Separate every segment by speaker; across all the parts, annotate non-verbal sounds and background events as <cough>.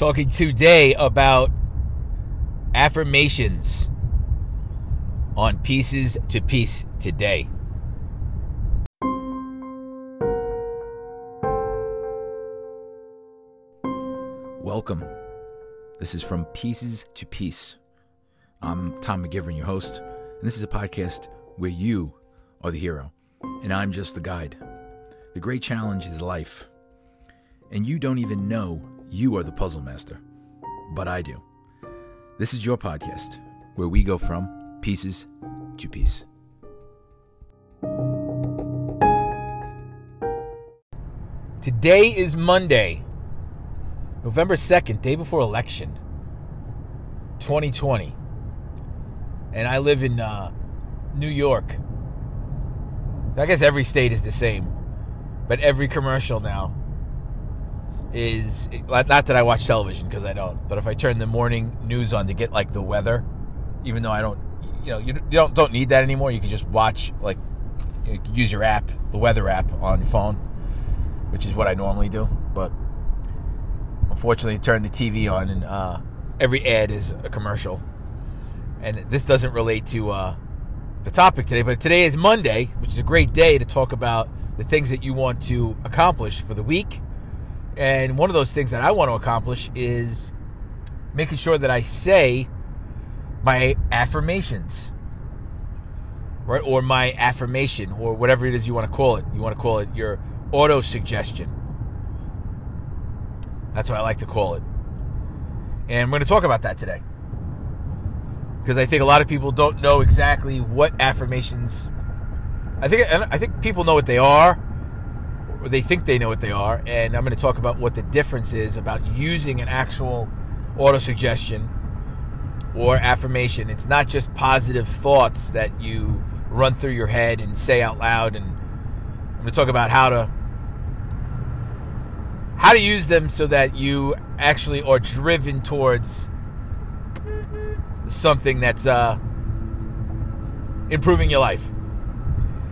Speaker 1: talking today about affirmations on Pieces to Peace today. Welcome. This is from Pieces to Peace. I'm Tom McGivern, your host, and this is a podcast where you are the hero and I'm just the guide. The great challenge is life, and you don't even know you are the puzzle master, but I do. This is your podcast where we go from pieces to Peace. Today is Monday, November 2nd, day before election, 2020. And I live in uh, New York. I guess every state is the same, but every commercial now is not that I watch television because I don't, but if I turn the morning news on to get like the weather, even though I don't, you know, you, don't don't need that anymore. You can just watch like you know, use your app, the weather app on your phone, which is what I normally do. But unfortunately, turn the TV on and uh, every ad is a commercial, and this doesn't relate to uh, the topic today. But today is Monday, which is a great day to talk about the things that you want to accomplish for the week and one of those things that I want to accomplish is making sure that I say my affirmations, right? Or my affirmation, or whatever it is you want to call it. You want to call it your auto suggestion. That's what I like to call it. And we're going to talk about that today. Because I think a lot of people don't know exactly what affirmations. I think I think people know what they are, or they think they know what they are. And I'm going to talk about what the difference is about using an actual auto suggestion or affirmation. It's not just positive thoughts that you run through your head and say out loud. And I'm going to talk about how to how to use them so that you actually are driven towards something that's uh, improving your life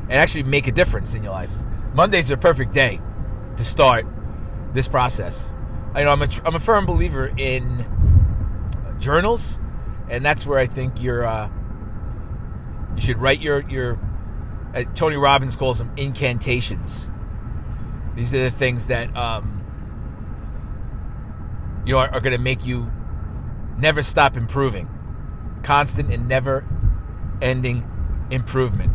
Speaker 1: and actually make a difference in your life. Monday's a perfect day to start this process. I know I'm a, I'm a firm believer in journals, and that's where I think you're uh, you should write your your uh, Tony Robbins calls them incantations. These are the things that um, you know are, are going to make you never stop improving, constant and never ending improvement.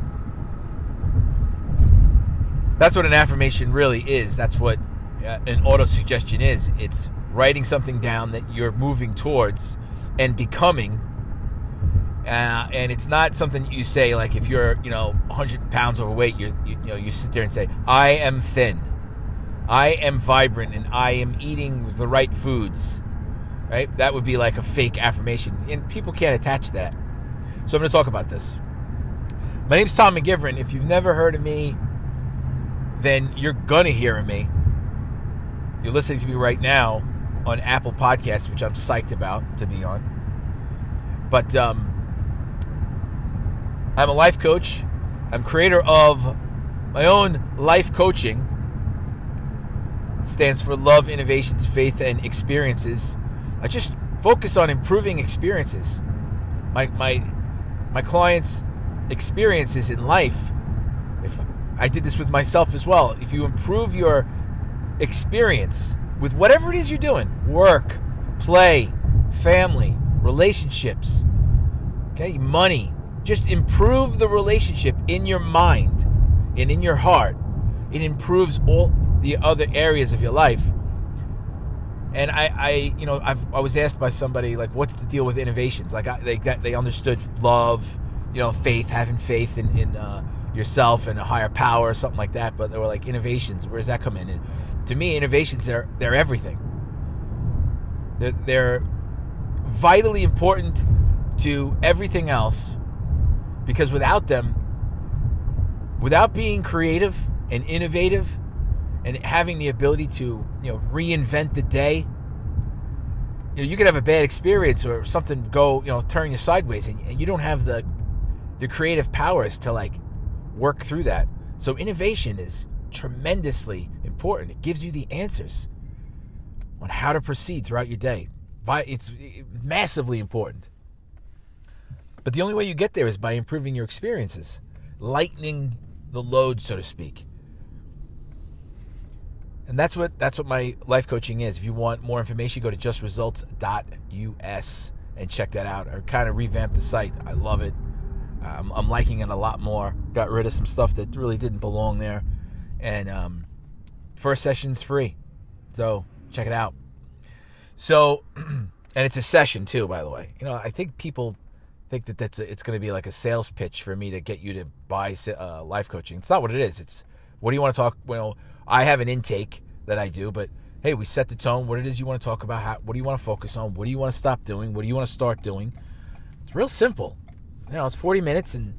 Speaker 1: That's what an affirmation really is. That's what uh, an auto suggestion is. It's writing something down that you're moving towards and becoming. Uh, and it's not something you say like if you're you know 100 pounds overweight you, you you know you sit there and say I am thin, I am vibrant, and I am eating the right foods. Right? That would be like a fake affirmation, and people can't attach that. So I'm going to talk about this. My name's Tom McGivern. If you've never heard of me, then you're gonna hear me. You're listening to me right now on Apple Podcasts, which I'm psyched about to be on. But um, I'm a life coach. I'm creator of my own life coaching. It stands for Love, Innovations, Faith, and Experiences. I just focus on improving experiences. My my my clients' experiences in life. I did this with myself as well. If you improve your experience with whatever it is you're doing work, play, family, relationships, okay, money just improve the relationship in your mind and in your heart. It improves all the other areas of your life. And I, I you know, I've, i was asked by somebody like, "What's the deal with innovations?" Like, I, they they understood love, you know, faith, having faith in in uh, yourself and a higher power or something like that. But they were like innovations. Where does that come in? And to me, innovations are they're everything. They're, they're vitally important to everything else because without them, without being creative and innovative and having the ability to you know reinvent the day you know you could have a bad experience or something go you know turn you sideways and, and you don't have the the creative powers to like work through that. So innovation is tremendously important. It gives you the answers. on how to proceed throughout your day. It's massively important. But the only way you get there is by improving your experiences, lightening the load, so to speak. And that's what that's what my life coaching is. If you want more information, go to justresults.us and check that out. I kind of revamped the site. I love it. Um, I'm liking it a lot more. Got rid of some stuff that really didn't belong there. And um, first session's free. So check it out. So, <clears throat> and it's a session too, by the way. You know, I think people think that that's a, it's going to be like a sales pitch for me to get you to buy uh, life coaching. It's not what it is. It's what do you want to talk? Well, I have an intake that I do, but hey, we set the tone. What it is you want to talk about? How, what do you want to focus on? What do you want to stop doing? What do you want to start doing? It's real simple. You know, it's 40 minutes, and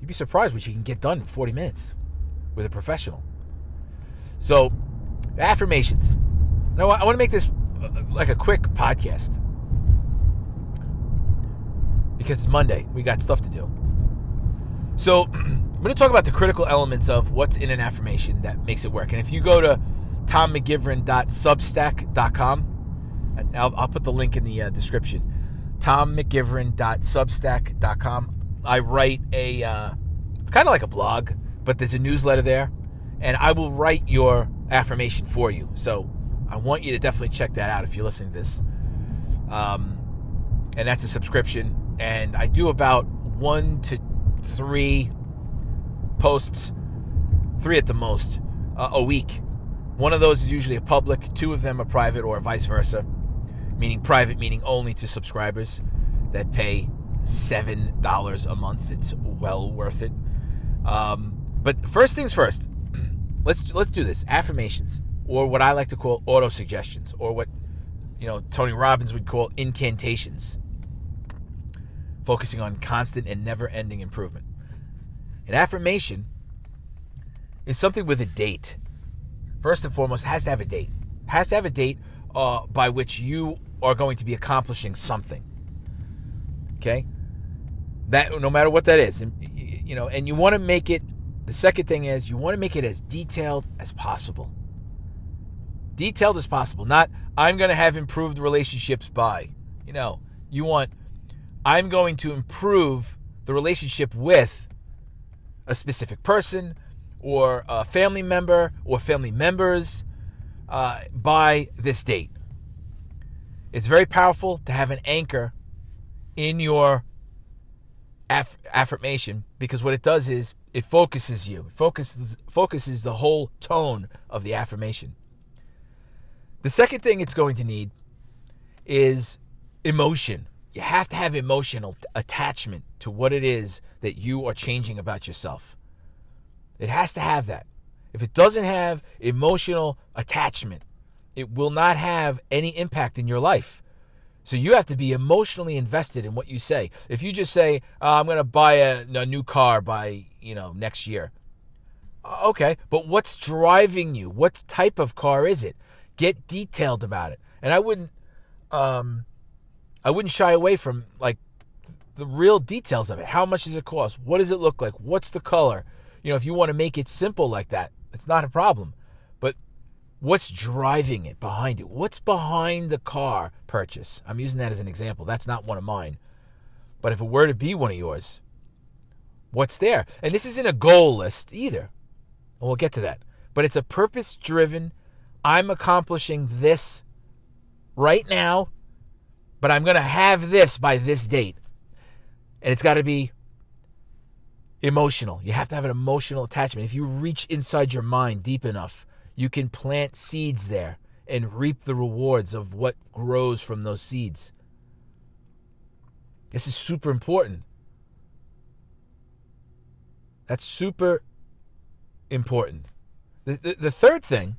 Speaker 1: you'd be surprised what you can get done in 40 minutes with a professional. So, affirmations. Now, I want to make this uh, like a quick podcast because it's Monday. We got stuff to do. So, <clears throat> I'm going to talk about the critical elements of what's in an affirmation that makes it work. And if you go to tommcgivern.substack.com, I'll, I'll put the link in the uh, description. tommcgivern.substack.com. I write a, uh, it's kind of like a blog, but there's a newsletter there, and I will write your affirmation for you. So I want you to definitely check that out if you're listening to this. Um, and that's a subscription. And I do about one to three posts, three at the most, uh, a week. One of those is usually a public, two of them are private, or vice versa. Meaning private, meaning only to subscribers that pay seven dollars a month. It's well worth it. Um, but first things first, <clears throat> let's let's do this. Affirmations, or what I like to call auto suggestions, or what you know Tony Robbins would call incantations focusing on constant and never ending improvement. An affirmation is something with a date. First and foremost, has to have a date. Has to have a date uh, by which you are going to be accomplishing something. Okay, that no matter what that is, and you know, and you want to make it. The second thing is you want to make it as detailed as possible. Detailed as possible. Not I'm going to have improved relationships by. You know, you want I'm going to improve the relationship with a specific person or a family member or family members uh, by this date. It's very powerful to have an anchor in your aff- affirmation because what it does is it focuses you, it focuses, focuses the whole tone of the affirmation. The second thing it's going to need is emotion you have to have emotional attachment to what it is that you are changing about yourself. It has to have that. If it doesn't have emotional attachment, it will not have any impact in your life. So you have to be emotionally invested in what you say. If you just say, oh, "I'm going to buy a, a, new car by you know next year," uh, okay, but what's driving you? What type of car is it? Get detailed about it. And I wouldn't um, I wouldn't shy away from like the real details of it. How much does it cost? What does it look like? What's the color? You know, if you want to make it simple like that, it's not a problem. What's driving it behind it? What's behind the car purchase? I'm using that as an example. That's not one of mine. But if it were to be one of yours, what's there? And this isn't a goal list either. And we'll get to that. But it's a purpose driven, I'm accomplishing this right now but I'm going to have this by this date. And it's got to be emotional. You have to have an emotional attachment. If you reach inside your mind deep enough, you can plant seeds there and reap the rewards of what grows from those seeds. This is super important. That's super important. The, the, the, third thing,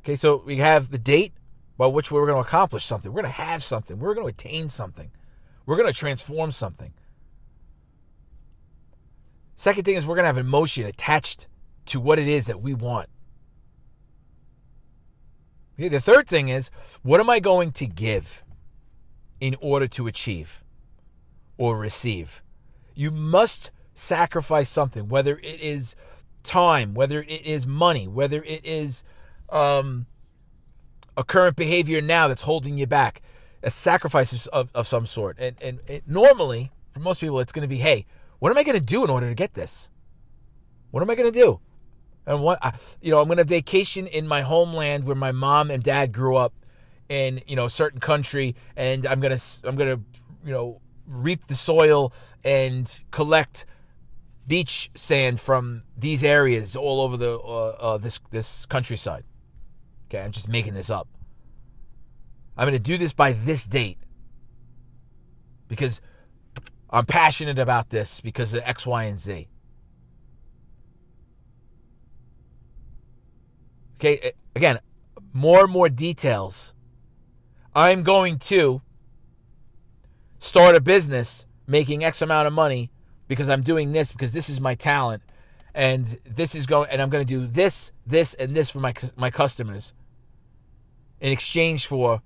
Speaker 1: okay, so we have the date, by which we're going to accomplish something. We're going to have something. We're going to attain something. We're going to transform something. Second thing is we're going to have emotion attached to what it is that we want. The third thing is what am I going to give in order to achieve or receive? You must sacrifice something, whether it is time, whether it is money, whether it is um, a current behavior now that's holding you back, a sacrifice of, of some sort. And, and, and normally, for most people, it's going to be, hey, what am I going to do in order to get this? What am I going to do? And what, you know, I'm going to vacation in my homeland where my mom and dad grew up in, you know, a certain country, and I'm going to, I'm going to, you know, reap the soil and collect beach sand from these areas all over the uh, uh, this this countryside. Okay, I'm just making this up. I'm going to do this by this date because I'm passionate about this because of X, Y, and Z. Okay, again, more and more details. I'm going to start a business making X amount of money because I'm doing this because this is my talent and this is going and I'm going to do this, this and this for my my customers in exchange for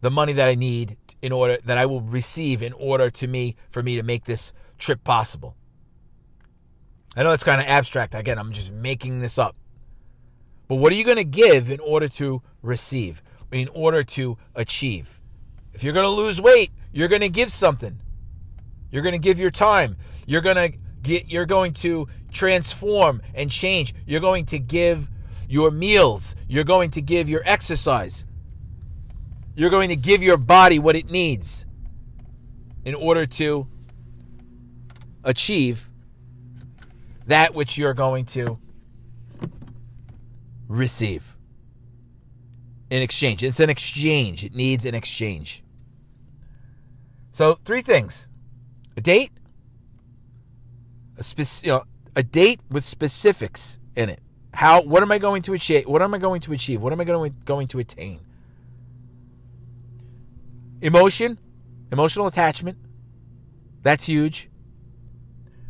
Speaker 1: the money that I need in order that I will receive in order to me for me to make this trip possible. I know it's kind of abstract. Again, I'm just making this up. But what are you going to give in order to receive, in order to achieve? If you're going to lose weight, you're going to give something. You're going to give your time. You're going to get you're going to transform and change. You're going to give your meals. You're going to give your exercise. You're going to give your body what it needs in order to achieve that which you're going to receive in exchange. It's an exchange. It needs an exchange. So, three things a date, a spec- you know, a date with specifics in it. How? What am I going to achieve? What am I going to achieve? What am I going to, going to attain? Emotion, emotional attachment. That's huge.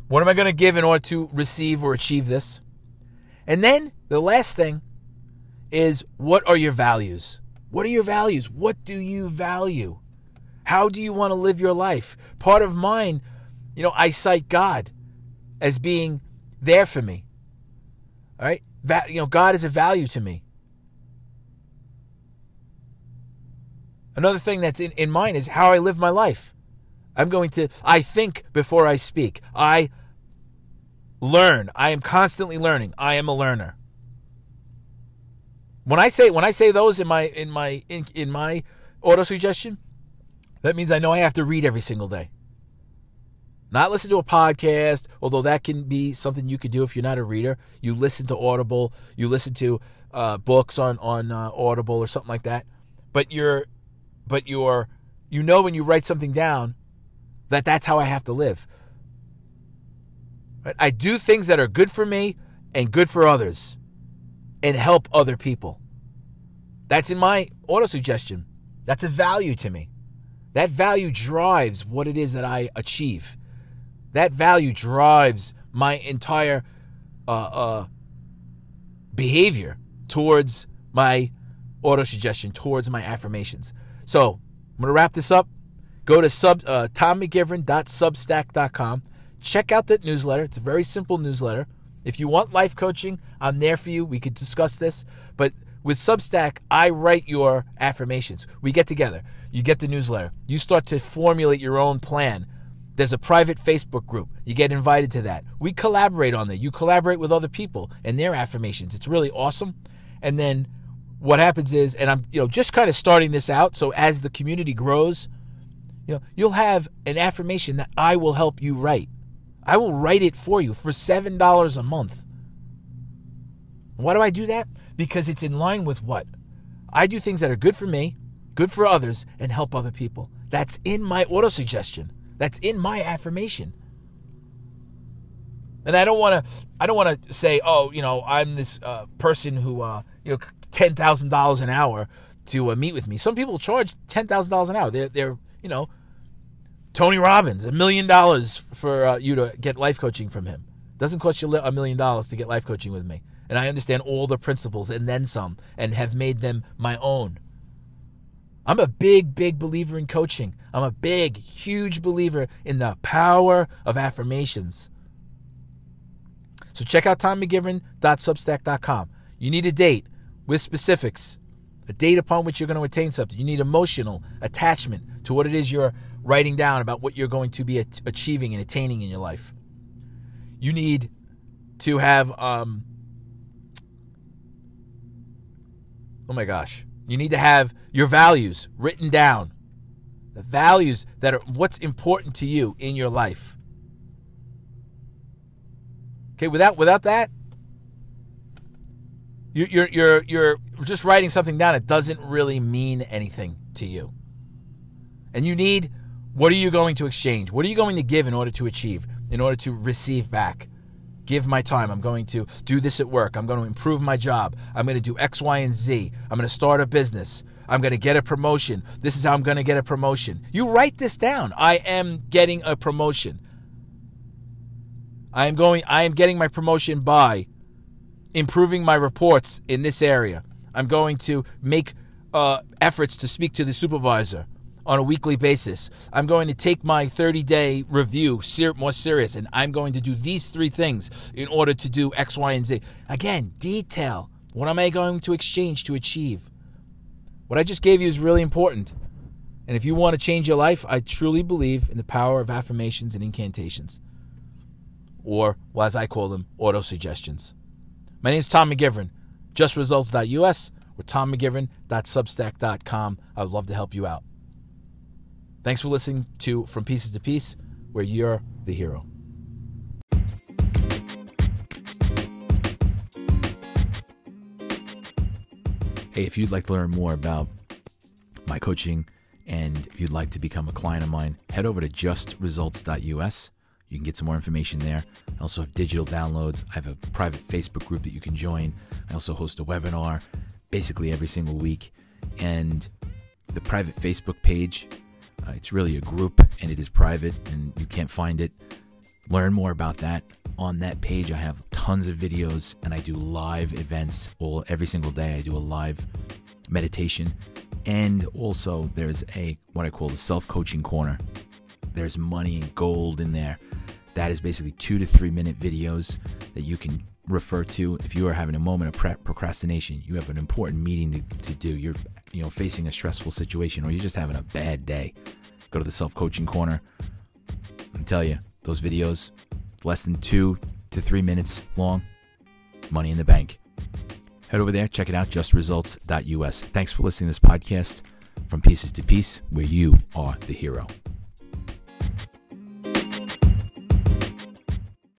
Speaker 1: What am I going to give in order to receive or achieve this? And then the last thing is what are your values? What are your values? What do you value? How do you want to live your life? Part of mine, you know, I cite God as being there for me. All right? Va- you know, God is a value to me. Another thing that's in, in mine is how I live my life. I'm going to, I think before I speak. I learn. I am constantly learning. I am a learner. When I say when I say those in my in my in, in my auto suggestion, that means I know I have to read every single day. Not listen to a podcast, although that can be something you could do if you're not a reader. You listen to Audible, you listen to uh, books on on uh, Audible or something like that. But you're, but you're, you know when you write something down, that that's how I have to live. Right? I do things that are good for me and good for others, and help other people. That's in my auto suggestion. That's a value to me. That value drives what it is that I achieve. That value drives my entire uh, uh, behavior towards my auto suggestion, towards my affirmations. So I'm going to wrap this up. Go to sub uh, tommcgivern.substack.com. Check out that newsletter. It's a very simple newsletter. If you want life coaching, I'm there for you. We could discuss this. But with Substack, I write your affirmations. We get together. You get the newsletter. You start to formulate your own plan. There's a private Facebook group. You get invited to that. We collaborate on that. You collaborate with other people and their affirmations. It's really awesome. And then what happens is, and I'm you know just kind of starting this out. So as the community grows, you know you'll have an affirmation that I will help you write. I will write it for you for seven dollars a month. Why do I do that? because it's in line with what? I do things that are good for me, good for others, and help other people. That's in my auto suggestion. That's in my affirmation. And I don't want to. I don't want to say, oh, you know, I'm this uh, person who, uh, you know, ten thousand dollars an hour to uh, meet with me. Some people charge ten thousand dollars an hour. They're, they're, you know, Tony Robbins, a million dollars for uh, you to get life coaching from him. Doesn't cost you a million dollars to get life coaching with me and I understand all the principles and then some and have made them my own. I'm a big, big believer in coaching. I'm a big, huge believer in the power of affirmations. So check out tommcgivern.substack.com. You need a date. with specifics, a date upon which you're going to attain something. You need emotional attachment to what it is you're writing down about what you're going to be achieving and attaining in your life. You need to have, um, oh my gosh, you need to have your values written down. The values that are what's important to you in your life. Okay, without without that, you, you're you're you're just writing something down. It doesn't really mean anything to you. And you need what are you going to exchange? What are you going to give in order to achieve? In order to receive back? Give my time. I'm going to do this at work. I'm going to improve my job. I'm going to do X, Y, and Z. I'm going to start a business. I'm going to get a promotion. This is how I'm going to get a promotion. You write this down. I am getting a promotion. I am going I am getting my promotion by improving my reports in this area. I'm going to make uh, efforts to speak to the supervisor on a weekly basis. I'm going to take my 30 day review more serious, and I'm going to do these three things in order to do X, Y, and Z. Again, detail. What am I going to exchange to achieve? What I just gave you is really important. And if you want to change your life, I truly believe in the power of affirmations and incantations, or, well, as I call them, auto suggestions. My name is Tom McGivern, justresults.us or tommcgivern.substack.com. I would love to help you out. Thanks for listening to From Pieces to Peace, where you're the hero. Hey, if you'd like to learn more about my coaching and you'd like to become a client of mine, head over to justresults.us. You can get some more information there. I also have digital downloads. I have a private Facebook group that you can join. I also host a webinar basically every single week. And the private Facebook page, uh, it's really a group and it is private and you can't find it. Learn more about that. On that page, I have tons of videos and I do live events all every single day. I do a live meditation and also there's a what I call the self-coaching corner. There's money and gold in there. That is basically two to three minute videos that you can refer to if you are having a moment of procrastination. You have an important meeting to, to do. You're you know facing a stressful situation, or you're just having a bad day. Go to the self coaching corner. I tell you, those videos less than two to three minutes long. Money in the bank. Head over there, check it out, justresults.us. Thanks for listening to this podcast from Pieces to Peace, where you are the hero.